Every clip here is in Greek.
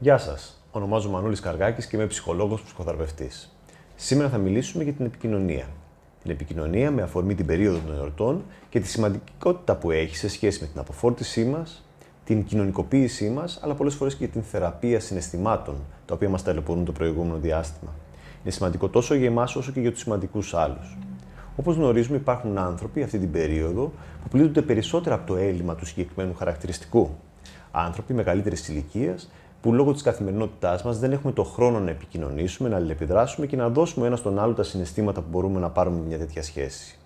Γεια σας. Ονομάζομαι Μανώλης Καργάκης και είμαι ψυχολόγος ψυχοθεραπευτής. Σήμερα θα μιλήσουμε για την επικοινωνία. Την επικοινωνία με αφορμή την περίοδο των εορτών και τη σημαντικότητα που έχει σε σχέση με την αποφόρτισή μας, την κοινωνικοποίησή μας, αλλά πολλές φορές και την θεραπεία συναισθημάτων, τα οποία μας ταλαιπωρούν το προηγούμενο διάστημα. Είναι σημαντικό τόσο για εμάς όσο και για τους σημαντικούς άλλους. Όπως γνωρίζουμε, υπάρχουν άνθρωποι αυτή την περίοδο που πλήττονται περισσότερα από το έλλειμμα του συγκεκριμένου χαρακτηριστικού. Άνθρωποι μεγαλύτερης ηλικίας που λόγω της καθημερινότητάς μας δεν έχουμε το χρόνο να επικοινωνήσουμε, να αλληλεπιδράσουμε και να δώσουμε ένας στον άλλο τα συναισθήματα που μπορούμε να πάρουμε μια τέτοια σχέση.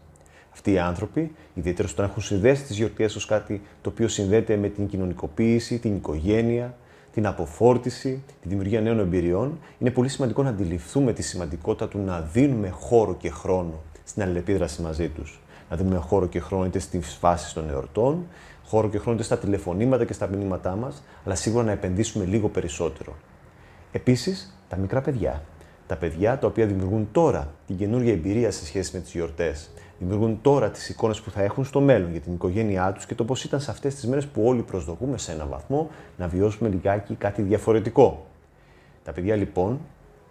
Αυτοί οι άνθρωποι, ιδιαίτερα όταν έχουν συνδέσει τις γιορτές ως κάτι το οποίο συνδέεται με την κοινωνικοποίηση, την οικογένεια, την αποφόρτιση, τη δημιουργία νέων εμπειριών, είναι πολύ σημαντικό να αντιληφθούμε τη σημαντικότητα του να δίνουμε χώρο και χρόνο στην αλληλεπίδραση μαζί τους. Να δίνουμε χώρο και χρόνο είτε στις φάσεις των εορτών, χώρο και χρόνο είτε στα τηλεφωνήματα και στα μηνύματά μας, αλλά σίγουρα να επενδύσουμε λίγο περισσότερο. Επίσης, τα μικρά παιδιά. Τα παιδιά τα οποία δημιουργούν τώρα την καινούργια εμπειρία σε σχέση με τις γιορτές. Δημιουργούν τώρα τις εικόνες που θα έχουν στο μέλλον για την οικογένειά τους και το πώς ήταν σε αυτές τις μέρες που όλοι προσδοκούμε σε έναν βαθμό να βιώσουμε λιγάκι κάτι διαφορετικό. Τα παιδιά λοιπόν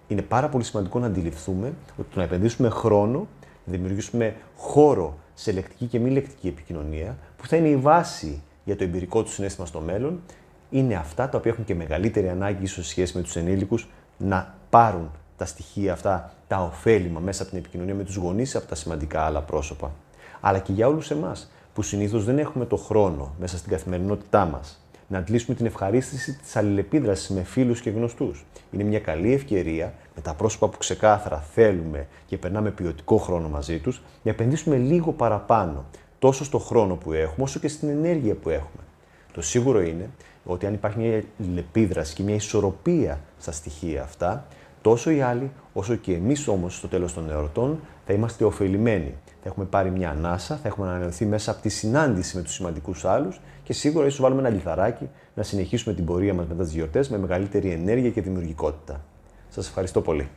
είναι πάρα πολύ σημαντικό να αντιληφθούμε ότι το να επενδύσουμε χρόνο να δημιουργήσουμε χώρο σε λεκτική και μη λεκτική επικοινωνία, που θα είναι η βάση για το εμπειρικό του συνέστημα στο μέλλον, είναι αυτά τα οποία έχουν και μεγαλύτερη ανάγκη, ίσως σχέση με τους ενήλικους, να πάρουν τα στοιχεία αυτά, τα ωφέλιμα μέσα από την επικοινωνία με τους γονείς από τα σημαντικά άλλα πρόσωπα. Αλλά και για όλους εμάς, που συνήθως δεν έχουμε το χρόνο μέσα στην καθημερινότητά μας να αντλήσουμε την ευχαρίστηση της αλληλεπίδρασης με φίλους και γνωστούς. Είναι μια καλή ευκαιρία με τα πρόσωπα που ξεκάθαρα θέλουμε και περνάμε ποιοτικό χρόνο μαζί τους, να επενδύσουμε λίγο παραπάνω, τόσο στο χρόνο που έχουμε, όσο και στην ενέργεια που έχουμε. Το σίγουρο είναι ότι αν υπάρχει μια αλληλεπίδραση και μια ισορροπία στα στοιχεία αυτά, τόσο οι άλλοι, όσο και εμείς όμως στο τέλος των εορτών, θα είμαστε ωφελημένοι. Θα έχουμε πάρει μια ανάσα, θα έχουμε ανανεωθεί μέσα από τη συνάντηση με τους σημαντικούς άλλους και σίγουρα ίσως βάλουμε ένα λιθαράκι να συνεχίσουμε την πορεία μας μετά τις γιορτές με μεγαλύτερη ενέργεια και δημιουργικότητα. Σας ευχαριστώ πολύ.